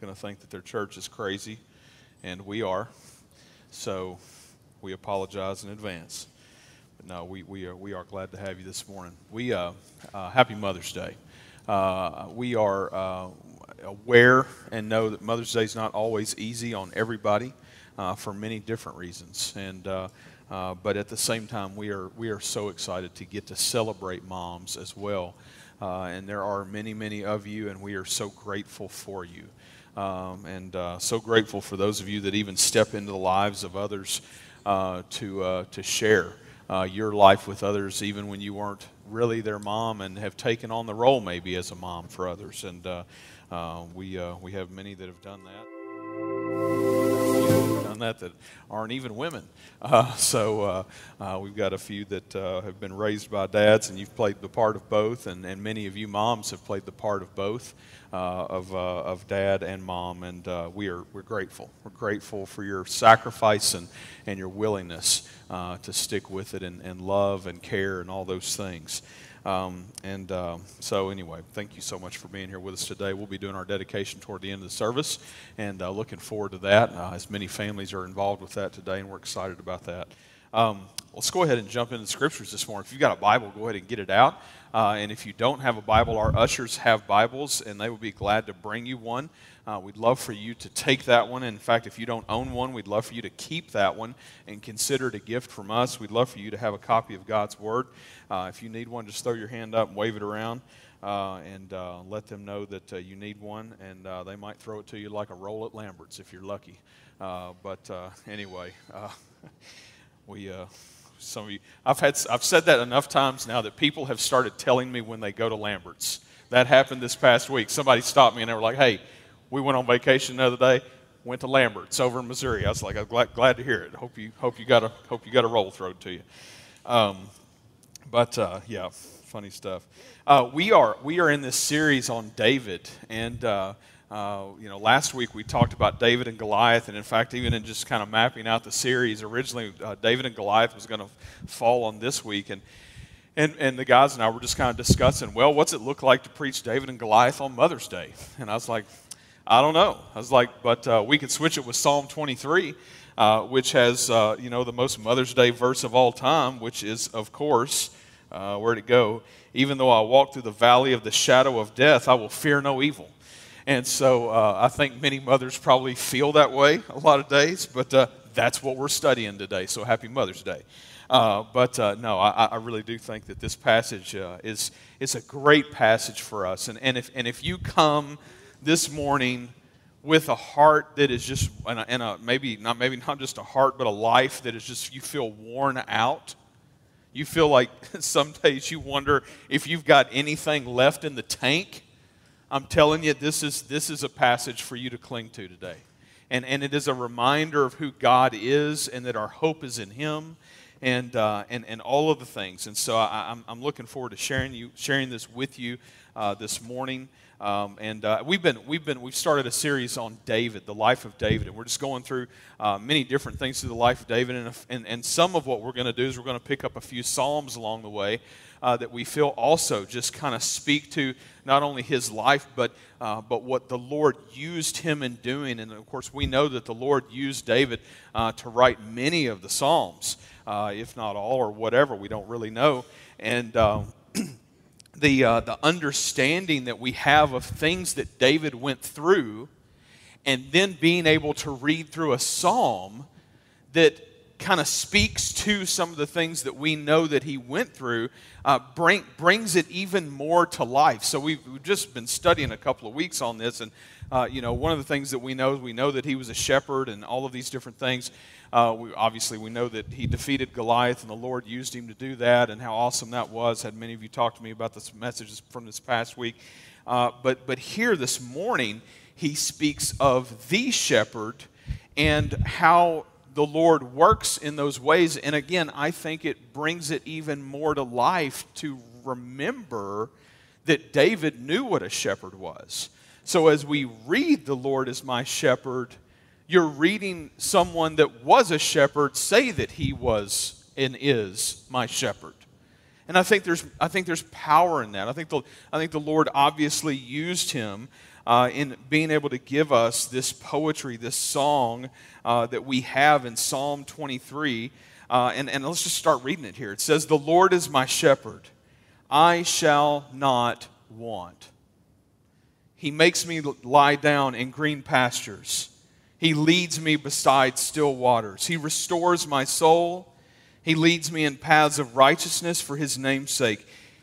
going to think that their church is crazy, and we are. So we apologize in advance. But no, we, we, are, we are glad to have you this morning. We, uh, uh, happy Mother's Day. Uh, we are uh, aware and know that Mother's Day is not always easy on everybody uh, for many different reasons. And, uh, but at the same time, we are, we are so excited to get to celebrate moms as well. and there are many, many of you, and we are so grateful for you. Um, and so grateful for those of you that even step into the lives of others to, to share uh, your life with others, even when you weren't really their mom and have taken on the role maybe as a mom for others. And uh, uh, we, uh, we have many that have done that. That that aren't even women. Uh, so uh, uh, we've got a few that have been raised by dads, and you've played the part of both, and, and many of you moms have played the part of both. of, of dad and mom, and we are we're grateful. We're grateful for your sacrifice and, and your willingness uh, to stick with it and, and love and care and all those things. Um, and uh, so, anyway, thank you so much for being here with us today. We'll be doing our dedication toward the end of the service, and uh, looking forward to that. Uh, as many families are involved with that today, and we're excited about that. Um, let's go ahead and jump into the scriptures this morning. If you've got a Bible, go ahead and get it out. Uh, and if you don't have a Bible, our ushers have Bibles, and they will be glad to bring you one. Uh, we'd love for you to take that one. In fact, if you don't own one, we'd love for you to keep that one and consider it a gift from us. We'd love for you to have a copy of God's Word. Uh, if you need one, just throw your hand up and wave it around. Uh, and uh, let them know that uh, you need one, and uh, they might throw it to you like a roll at Lambert's if you're lucky. but anyway, we some of you, I've had I've said that enough times now that people have started telling me when they go to Lambert's. That happened this past week. Somebody stopped me and they were like, "Hey, we went on vacation the other day, went to Lambert's over in Missouri. I was like, I'm glad, glad to hear it. Hope you, hope you got a, hope you got a roll thrown to you. Um, but uh, yeah, funny stuff. Uh, we are we are in this series on David, and uh, uh, you know, last week we talked about David and Goliath, and in fact, even in just kind of mapping out the series, originally uh, David and Goliath was going to fall on this week, and. And, and the guys and I were just kind of discussing, well, what's it look like to preach David and Goliath on Mother's Day? And I was like, I don't know. I was like, but uh, we could switch it with Psalm 23, uh, which has, uh, you know, the most Mother's Day verse of all time, which is, of course, uh, where'd it go? Even though I walk through the valley of the shadow of death, I will fear no evil. And so uh, I think many mothers probably feel that way a lot of days, but uh, that's what we're studying today. So happy Mother's Day. Uh, but uh, no, I, I, really do think that this passage uh, is, is a great passage for us. And, and, if, and if you come this morning with a heart that is just, and, a, and a, maybe not maybe not just a heart, but a life that is just you feel worn out. You feel like some days you wonder if you've got anything left in the tank. I'm telling you, this is this is a passage for you to cling to today, and and it is a reminder of who God is and that our hope is in Him. And, uh, and, and all of the things. And so I, I'm, I'm looking forward to sharing, you, sharing this with you uh, this morning. Um, and uh, we've been we've been we've started a series on David, the life of David, and we're just going through uh, many different things through the life of David. And and, and some of what we're going to do is we're going to pick up a few psalms along the way uh, that we feel also just kind of speak to not only his life but uh, but what the Lord used him in doing. And of course, we know that the Lord used David uh, to write many of the psalms, uh, if not all or whatever. We don't really know. And the, uh, the understanding that we have of things that David went through, and then being able to read through a psalm that kind of speaks to some of the things that we know that he went through, uh, bring, brings it even more to life. So we've, we've, just been studying a couple of weeks on this, and uh, you know, one of the things that we know we know that he was a shepherd and all of these different things. Uh, we, obviously, we know that he defeated Goliath, and the Lord used him to do that, and how awesome that was. Had many of you talked to me about this messages from this past week. Uh, but, but here this morning, he speaks of the shepherd and how the Lord works in those ways. And again, I think it brings it even more to life to remember that David knew what a shepherd was. So as we read, The Lord is my shepherd, you're reading someone that was a shepherd say that he was and is my shepherd. And I think there's, I think there's power in that. I think, the, I think the Lord obviously used him uh, in being able to give us this poetry, this song uh, that we have in Psalm 23. Uh, and, and let's just start reading it here. It says, The Lord is my shepherd, I shall not want. He makes me lie down in green pastures. He leads me beside still waters. He restores my soul. He leads me in paths of righteousness for his name's sake.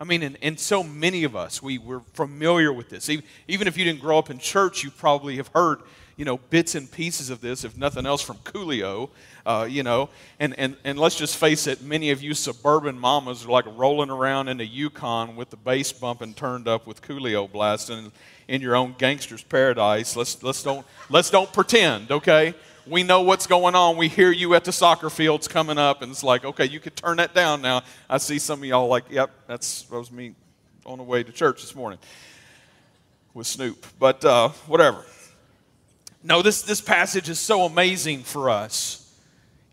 I mean, and, and so many of us, we, we're familiar with this. Even, even if you didn't grow up in church, you probably have heard you know, bits and pieces of this, if nothing else from Coolio, uh, you know. And, and, and let's just face it, many of you suburban mamas are like rolling around in the Yukon with the bass bumping turned up with Coolio blasting in your own gangster's paradise. Let's, let's, don't, let's don't pretend, okay? We know what's going on. We hear you at the soccer fields coming up, and it's like, okay, you could turn that down now. I see some of y'all like, yep, that's, that was me on the way to church this morning with Snoop. But uh, whatever. No, this, this passage is so amazing for us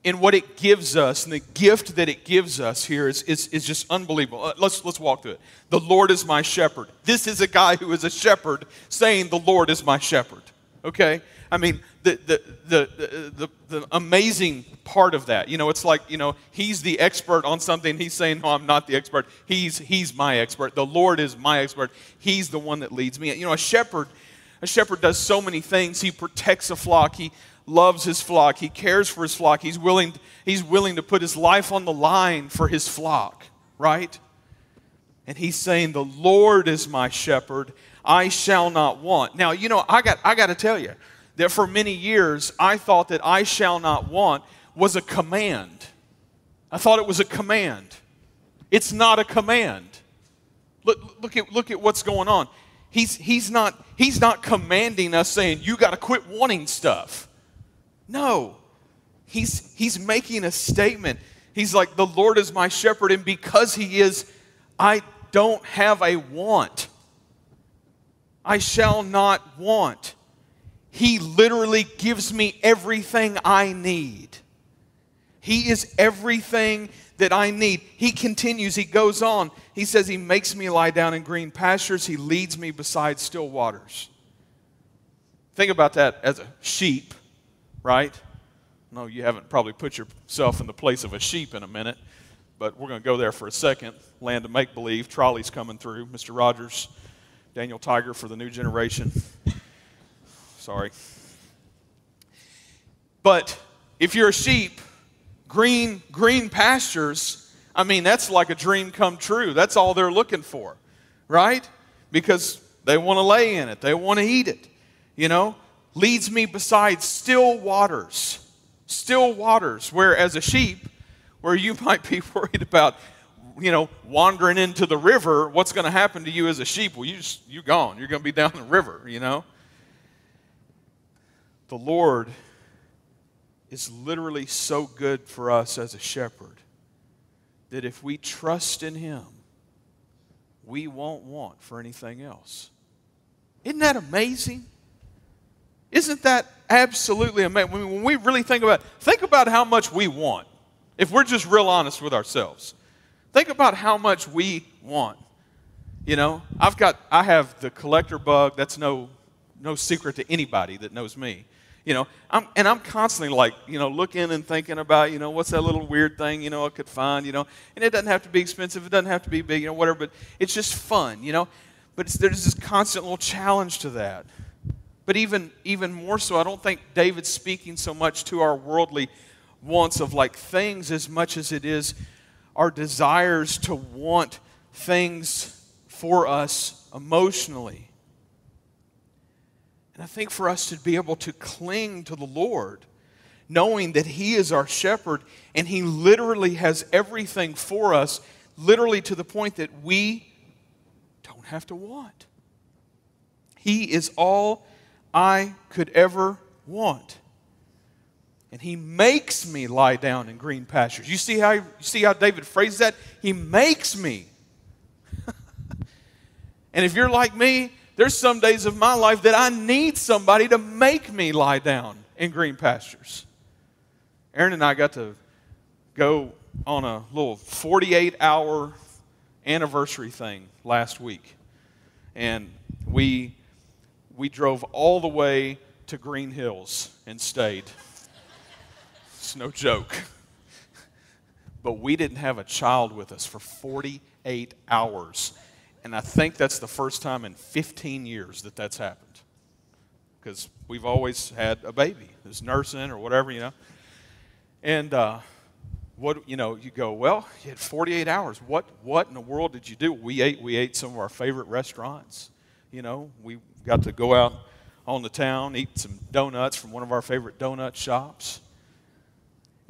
in what it gives us, and the gift that it gives us here is, is, is just unbelievable. Uh, let's, let's walk through it. The Lord is my shepherd. This is a guy who is a shepherd saying, The Lord is my shepherd. Okay? I mean, the, the, the, the, amazing part of that, you know, it's like, you know, he's the expert on something. He's saying, No, I'm not the expert. He's, he's my expert. The Lord is my expert. He's the one that leads me. You know, a shepherd a shepherd does so many things. He protects a flock. He loves his flock. He cares for his flock. He's willing, he's willing to put his life on the line for his flock, right? And he's saying, The Lord is my shepherd. I shall not want. Now, you know, I got, I got to tell you that for many years, I thought that I shall not want was a command. I thought it was a command. It's not a command. Look, look, at, look at what's going on. He's, he's, not, he's not commanding us saying, you got to quit wanting stuff. No. He's, he's making a statement. He's like, the Lord is my shepherd, and because he is, I don't have a want. I shall not want. He literally gives me everything I need. He is everything that I need. He continues, he goes on. He says, He makes me lie down in green pastures, He leads me beside still waters. Think about that as a sheep, right? No, you haven't probably put yourself in the place of a sheep in a minute, but we're going to go there for a second. Land of make believe. Trolley's coming through. Mr. Rogers, Daniel Tiger for the new generation. Sorry. But if you're a sheep, green, green pastures, I mean, that's like a dream come true. That's all they're looking for, right? Because they want to lay in it, they want to eat it, you know? Leads me beside still waters. Still waters, where as a sheep, where you might be worried about, you know, wandering into the river, what's going to happen to you as a sheep? Well, you just, you're gone. You're going to be down the river, you know? The Lord is literally so good for us as a shepherd that if we trust in Him, we won't want for anything else. Isn't that amazing? Isn't that absolutely amazing? When we really think about think about how much we want. If we're just real honest with ourselves. Think about how much we want. You know, I've got I have the collector bug. That's no no secret to anybody that knows me. You know, I'm, and I'm constantly like, you know, looking and thinking about, you know, what's that little weird thing, you know, I could find, you know, and it doesn't have to be expensive, it doesn't have to be big, you know, whatever, but it's just fun, you know. But there's this constant little challenge to that. But even even more so, I don't think David's speaking so much to our worldly wants of like things as much as it is our desires to want things for us emotionally. And I think for us to be able to cling to the Lord, knowing that He is our shepherd and He literally has everything for us, literally to the point that we don't have to want. He is all I could ever want. And he makes me lie down in green pastures. You see how, you see how David phrased that? He makes me. and if you're like me, there's some days of my life that I need somebody to make me lie down in green pastures. Aaron and I got to go on a little 48 hour anniversary thing last week. And we, we drove all the way to Green Hills and stayed. It's no joke. But we didn't have a child with us for 48 hours. And I think that's the first time in 15 years that that's happened. Because we've always had a baby who's nursing or whatever, you know. And uh, what, you know, you go, well, you had 48 hours. What, what in the world did you do? We ate, we ate some of our favorite restaurants. You know, we got to go out on the town, eat some donuts from one of our favorite donut shops.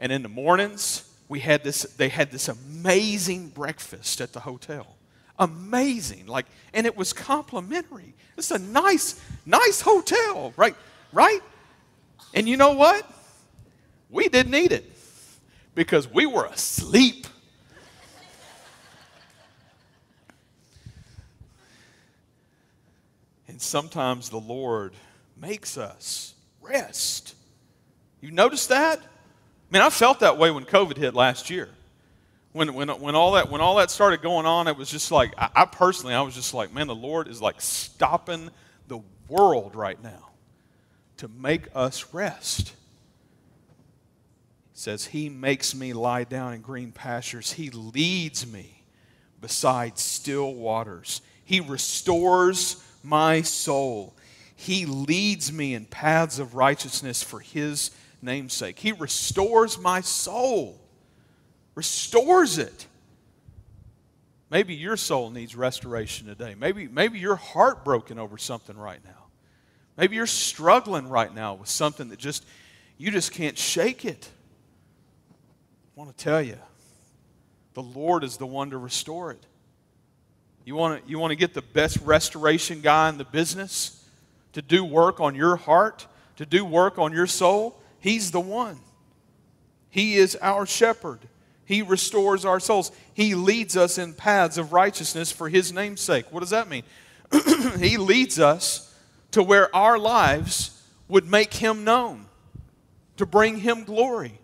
And in the mornings, we had this, they had this amazing breakfast at the hotel amazing. Like, and it was complimentary. It's a nice, nice hotel, right? Right? And you know what? We didn't eat it because we were asleep. and sometimes the Lord makes us rest. You notice that? I mean, I felt that way when COVID hit last year when, when, when, all that, when all that started going on, it was just like, I, I personally, I was just like, man, the Lord is like stopping the world right now to make us rest. Says, He makes me lie down in green pastures, He leads me beside still waters, He restores my soul. He leads me in paths of righteousness for His namesake. He restores my soul restores it. Maybe your soul needs restoration today. Maybe, maybe you're heartbroken over something right now. Maybe you're struggling right now with something that just, you just can't shake it. I want to tell you, the Lord is the one to restore it. You want to, you want to get the best restoration guy in the business to do work on your heart, to do work on your soul? He's the one. He is our shepherd. He restores our souls. He leads us in paths of righteousness for His name's sake. What does that mean? he leads us to where our lives would make Him known, to bring Him glory.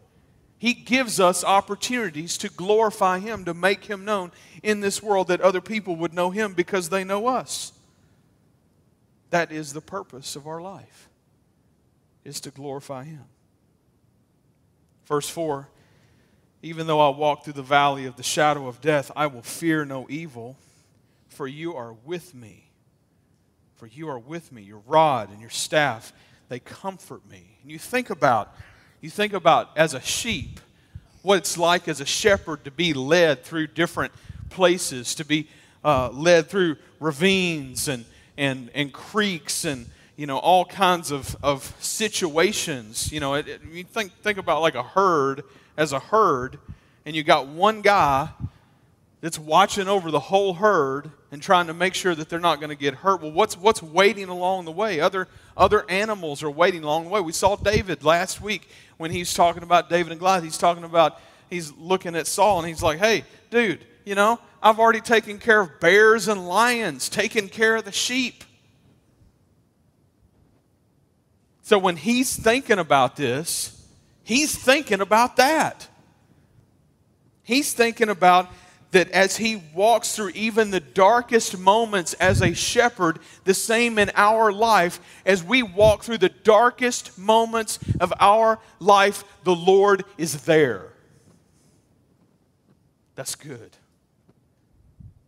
He gives us opportunities to glorify Him, to make Him known in this world that other people would know Him because they know us. That is the purpose of our life, is to glorify Him. Verse 4 even though I walk through the valley of the shadow of death, I will fear no evil, for you are with me. For you are with me. Your rod and your staff, they comfort me. And you think about, you think about as a sheep, what it's like as a shepherd to be led through different places, to be uh, led through ravines and, and, and creeks and you know all kinds of, of situations. You know, it, it, you think, think about like a herd as a herd, and you got one guy that's watching over the whole herd and trying to make sure that they're not going to get hurt. Well, what's, what's waiting along the way? Other, other animals are waiting along the way. We saw David last week when he's talking about David and Goliath. He's talking about, he's looking at Saul and he's like, hey, dude, you know, I've already taken care of bears and lions, taken care of the sheep. So when he's thinking about this, He's thinking about that. He's thinking about that as he walks through even the darkest moments as a shepherd, the same in our life, as we walk through the darkest moments of our life, the Lord is there. That's good.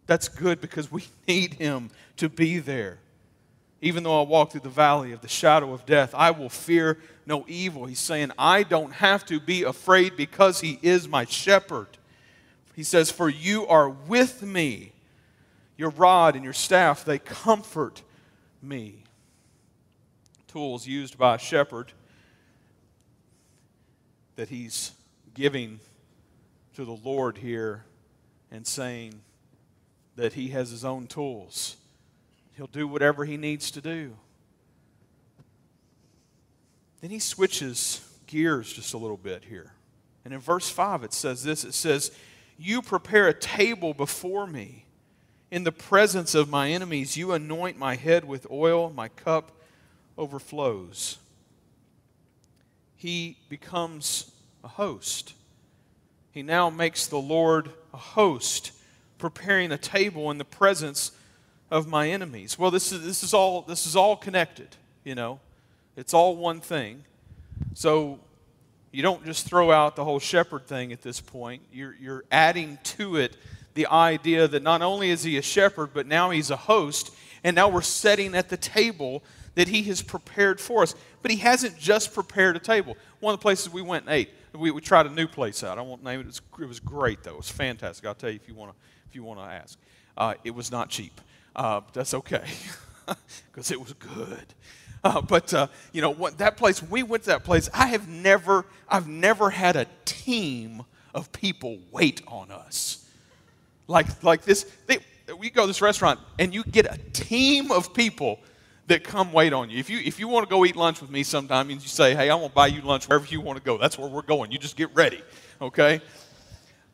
That's good because we need him to be there. Even though I walk through the valley of the shadow of death, I will fear no evil. He's saying, I don't have to be afraid because He is my shepherd. He says, For you are with me. Your rod and your staff, they comfort me. Tools used by a shepherd that he's giving to the Lord here and saying that he has his own tools He'll do whatever he needs to do. Then he switches gears just a little bit here. And in verse 5, it says this it says, You prepare a table before me. In the presence of my enemies, you anoint my head with oil, my cup overflows. He becomes a host. He now makes the Lord a host, preparing a table in the presence of my enemies. Well, this is, this is, all, this is all connected, you know. It's all one thing. So you don't just throw out the whole shepherd thing at this point. You're, you're adding to it the idea that not only is he a shepherd, but now he's a host, and now we're setting at the table that he has prepared for us. But he hasn't just prepared a table. One of the places we went and ate, we, we tried a new place out. I won't name it. It was, it was great, though. It was fantastic. I'll tell you if you want to if you want to ask. Uh, it was not cheap. Uh, that's okay, because it was good. Uh, but uh, you know what? That place. We went to that place. I have never, I've never had a team of people wait on us like like this. They, we go to this restaurant and you get a team of people that come wait on you. If you if you want to go eat lunch with me sometime, and you say, "Hey, I want to buy you lunch wherever you want to go." That's where we're going. You just get ready, okay?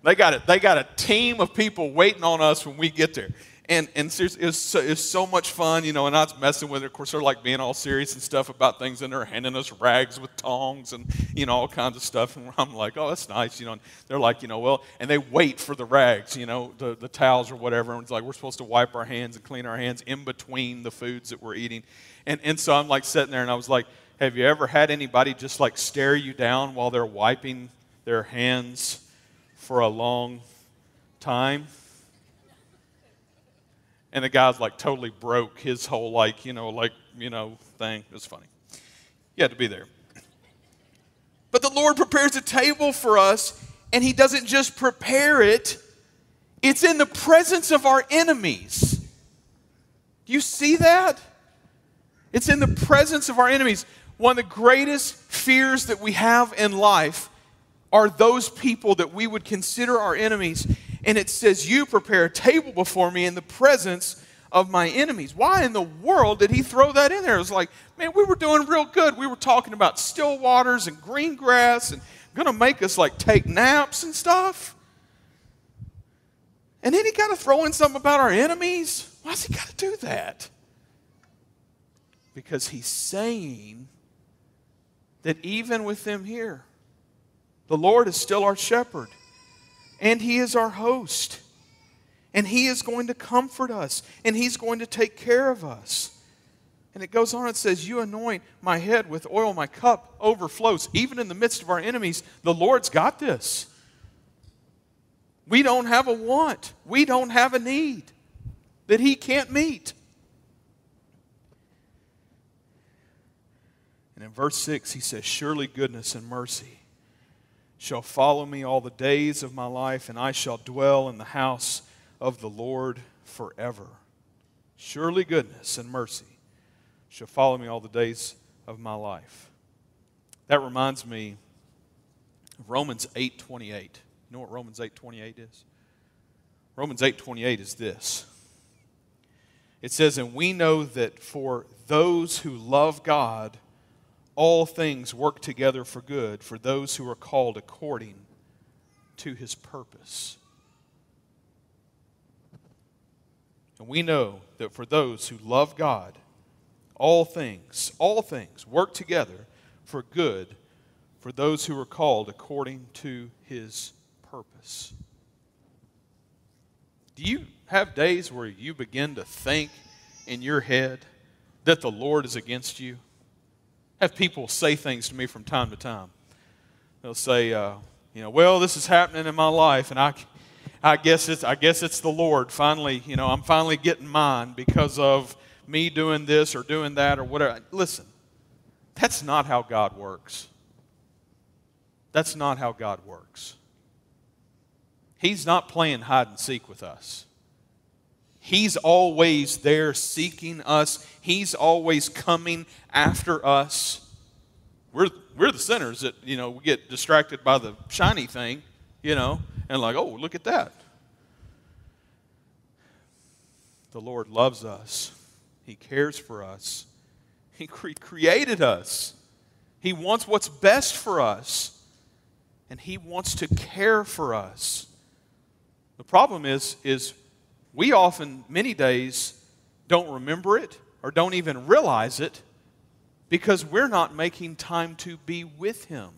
They got it. They got a team of people waiting on us when we get there and and seriously, it was, so, it was so much fun, you know. And I was messing with it. Of course, they're like being all serious and stuff about things, and they're handing us rags with tongs and you know all kinds of stuff. And I'm like, oh, that's nice, you know. And they're like, you know, well, and they wait for the rags, you know, the the towels or whatever. And it's like we're supposed to wipe our hands and clean our hands in between the foods that we're eating. And and so I'm like sitting there, and I was like, have you ever had anybody just like stare you down while they're wiping their hands for a long time? And the guy's like totally broke his whole like you know like you know thing. It was funny. You had to be there. But the lord prepares a table for us and he doesn't just prepare it. It's in the presence of our enemies. Do you see that? It's in the presence of our enemies. One of the greatest fears that we have in life are those people that we would consider our enemies and it says, You prepare a table before me in the presence of my enemies. Why in the world did he throw that in there? It was like, man, we were doing real good. We were talking about still waters and green grass and going to make us like take naps and stuff. And then he got to throw in something about our enemies. Why's he got to do that? Because he's saying that even with them here, the Lord is still our shepherd and He is our host. And He is going to comfort us, and He's going to take care of us. And it goes on, it says, You anoint my head with oil, my cup overflows. Even in the midst of our enemies, the Lord's got this. We don't have a want, we don't have a need that He can't meet. And in verse 6, he says, Surely goodness and mercy shall follow me all the days of my life, and I shall dwell in the house of the Lord forever. Surely goodness and mercy shall follow me all the days of my life. That reminds me of Romans 8:28. You know what Romans 8:28 is? Romans 8:28 is this. It says, "And we know that for those who love God, all things work together for good for those who are called according to his purpose. And we know that for those who love God, all things, all things work together for good for those who are called according to his purpose. Do you have days where you begin to think in your head that the Lord is against you? Have people say things to me from time to time. They'll say, uh, you know, well, this is happening in my life, and I, I guess it's, I guess it's the Lord. Finally, you know, I'm finally getting mine because of me doing this or doing that or whatever. Listen, that's not how God works. That's not how God works. He's not playing hide and seek with us. He's always there seeking us. He's always coming after us. We're, we're the sinners that, you know, we get distracted by the shiny thing, you know, and like, oh, look at that. The Lord loves us. He cares for us. He cre- created us. He wants what's best for us, and He wants to care for us. The problem is, is we often, many days, don't remember it or don't even realize it because we're not making time to be with Him.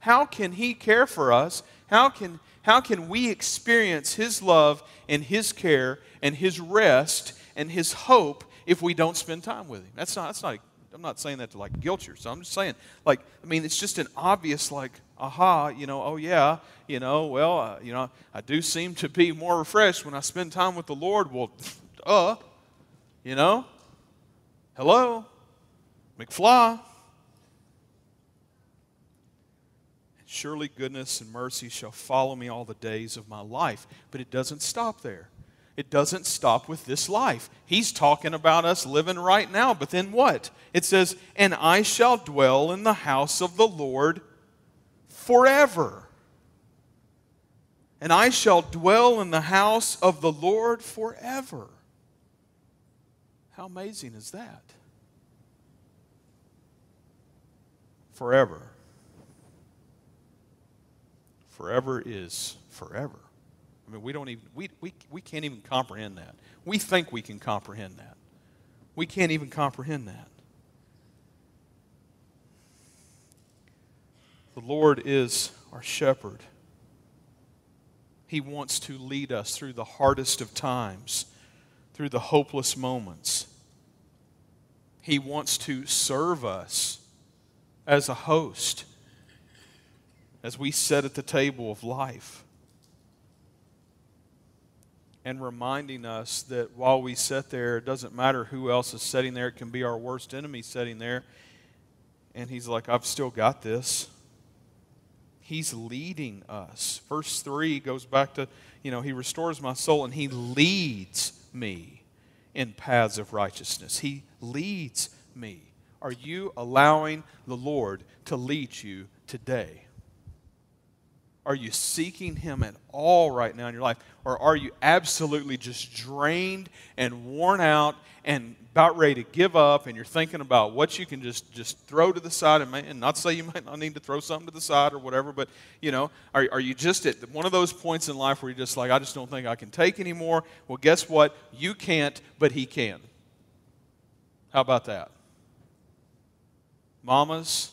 How can He care for us? How can, how can we experience His love and His care and His rest and His hope if we don't spend time with Him? That's not, that's not, I'm not saying that to like guilt you. So I'm just saying, like, I mean, it's just an obvious, like, aha, you know, oh yeah, you know, well, uh, you know, I do seem to be more refreshed when I spend time with the Lord. Well, uh, you know, hello, McFly. Surely goodness and mercy shall follow me all the days of my life. But it doesn't stop there. It doesn't stop with this life. He's talking about us living right now, but then what? It says, And I shall dwell in the house of the Lord forever. And I shall dwell in the house of the Lord forever. How amazing is that? Forever. Forever is forever. I mean, we don't even we, we, we can't even comprehend that. We think we can comprehend that. We can't even comprehend that. The Lord is our shepherd. He wants to lead us through the hardest of times, through the hopeless moments. He wants to serve us as a host as we sit at the table of life. And reminding us that while we sit there, it doesn't matter who else is sitting there. It can be our worst enemy sitting there. And he's like, I've still got this. He's leading us. Verse 3 goes back to, you know, He restores my soul and He leads me in paths of righteousness. He leads me. Are you allowing the Lord to lead you today? Are you seeking Him at all right now in your life? Or are you absolutely just drained and worn out and about ready to give up and you're thinking about what you can just, just throw to the side and, and not say you might not need to throw something to the side or whatever, but, you know, are, are you just at one of those points in life where you're just like, I just don't think I can take anymore? Well, guess what? You can't, but He can. How about that? Mamas,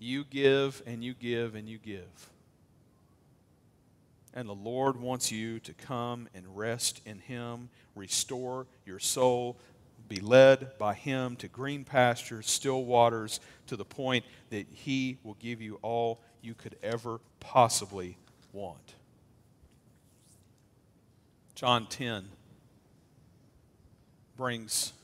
you give and you give and you give. And the Lord wants you to come and rest in Him, restore your soul, be led by Him to green pastures, still waters, to the point that He will give you all you could ever possibly want. John 10 brings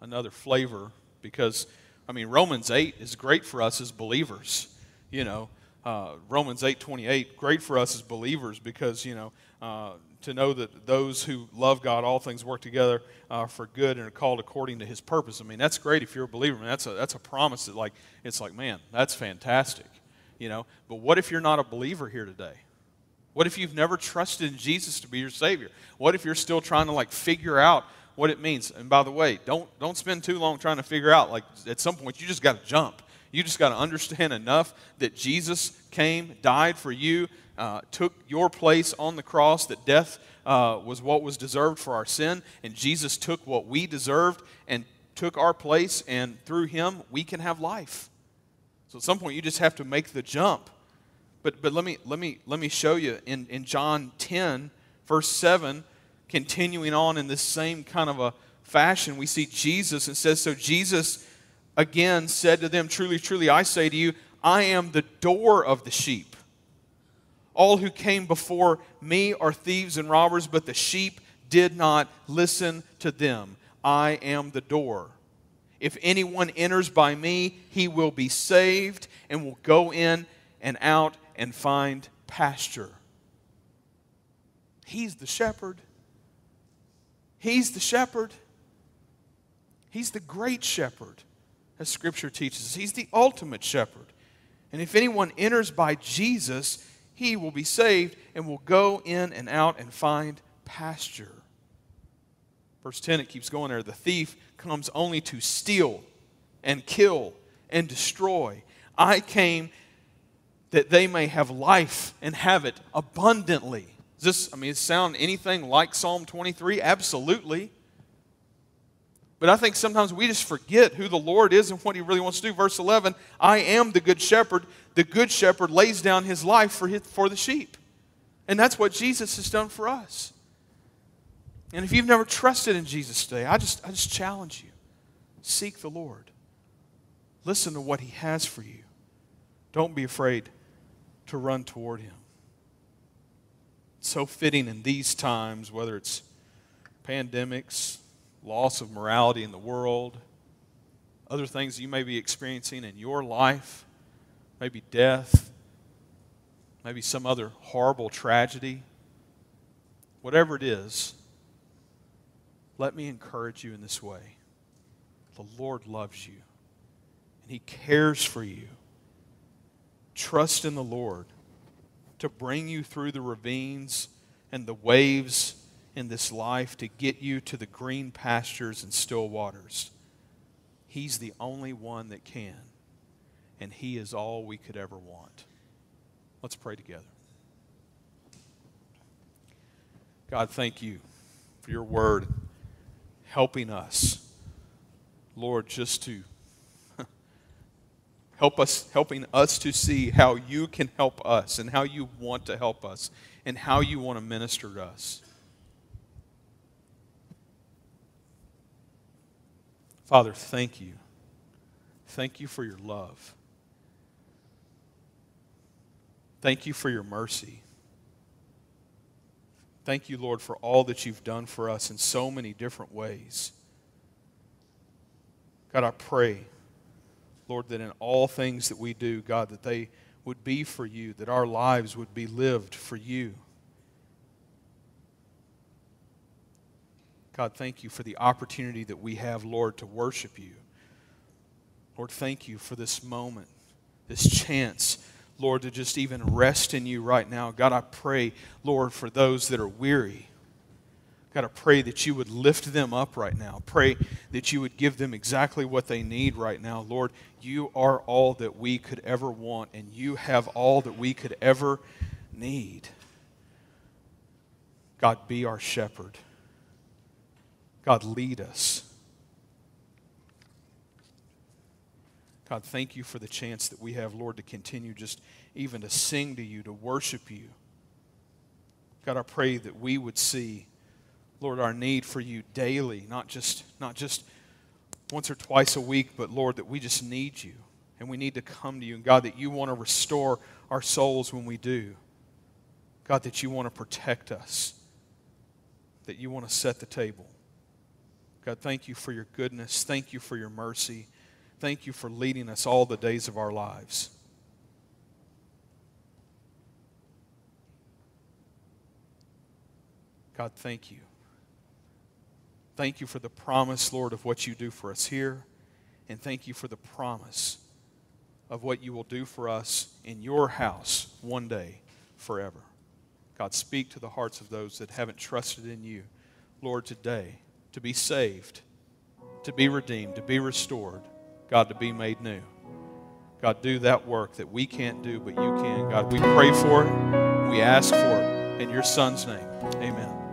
another flavor because I mean, Romans 8 is great for us as believers. You know, uh, Romans 8 28, great for us as believers because, you know, uh, to know that those who love God, all things work together uh, for good and are called according to his purpose. I mean, that's great if you're a believer. I mean, that's a, that's a promise that, like, it's like, man, that's fantastic. You know, but what if you're not a believer here today? What if you've never trusted in Jesus to be your Savior? What if you're still trying to, like, figure out what it means. And by the way, don't, don't spend too long trying to figure out. Like, at some point, you just got to jump. You just got to understand enough that Jesus came, died for you, uh, took your place on the cross, that death uh, was what was deserved for our sin, and Jesus took what we deserved and took our place, and through him, we can have life. So at some point, you just have to make the jump. But, but let, me, let, me, let me show you in, in John 10, verse 7 continuing on in this same kind of a fashion, we see Jesus and says, So Jesus again said to them, Truly, truly, I say to you, I am the door of the sheep. All who came before me are thieves and robbers, but the sheep did not listen to them. I am the door. If anyone enters by me, he will be saved and will go in and out and find pasture. He's the shepherd. He's the shepherd. He's the great shepherd, as Scripture teaches. He's the ultimate shepherd. And if anyone enters by Jesus, he will be saved and will go in and out and find pasture. Verse 10, it keeps going there. The thief comes only to steal and kill and destroy. I came that they may have life and have it abundantly. Does this, I mean, sound anything like Psalm 23? Absolutely. But I think sometimes we just forget who the Lord is and what He really wants to do. Verse 11 I am the good shepherd. The good shepherd lays down his life for, his, for the sheep. And that's what Jesus has done for us. And if you've never trusted in Jesus today, I just, I just challenge you seek the Lord, listen to what He has for you. Don't be afraid to run toward Him. So fitting in these times, whether it's pandemics, loss of morality in the world, other things you may be experiencing in your life, maybe death, maybe some other horrible tragedy. Whatever it is, let me encourage you in this way. The Lord loves you, and He cares for you. Trust in the Lord to bring you through the ravines and the waves in this life to get you to the green pastures and still waters. He's the only one that can, and He is all we could ever want. Let's pray together. God, thank you for your word helping us, Lord, just to help us, helping us to see how you can help us and how you want to help us and how you want to minister to us. Father, thank you. Thank you for your love. Thank you for your mercy. Thank you, Lord, for all that you've done for us in so many different ways. God, I pray, Lord, that in all things that we do, God, that they would be for you, that our lives would be lived for you. God, thank you for the opportunity that we have, Lord, to worship you. Lord, thank you for this moment, this chance, Lord, to just even rest in you right now. God, I pray, Lord, for those that are weary. God, I pray that you would lift them up right now. Pray that you would give them exactly what they need right now. Lord, you are all that we could ever want, and you have all that we could ever need. God, be our shepherd. God, lead us. God, thank you for the chance that we have, Lord, to continue just even to sing to you, to worship you. God, I pray that we would see, Lord, our need for you daily, not just, not just once or twice a week, but Lord, that we just need you and we need to come to you. And God, that you want to restore our souls when we do. God, that you want to protect us, that you want to set the table. God, thank you for your goodness. Thank you for your mercy. Thank you for leading us all the days of our lives. God, thank you. Thank you for the promise, Lord, of what you do for us here. And thank you for the promise of what you will do for us in your house one day forever. God, speak to the hearts of those that haven't trusted in you, Lord, today to be saved, to be redeemed, to be restored, God, to be made new. God, do that work that we can't do, but you can. God, we pray for it. We ask for it. In your Son's name, amen.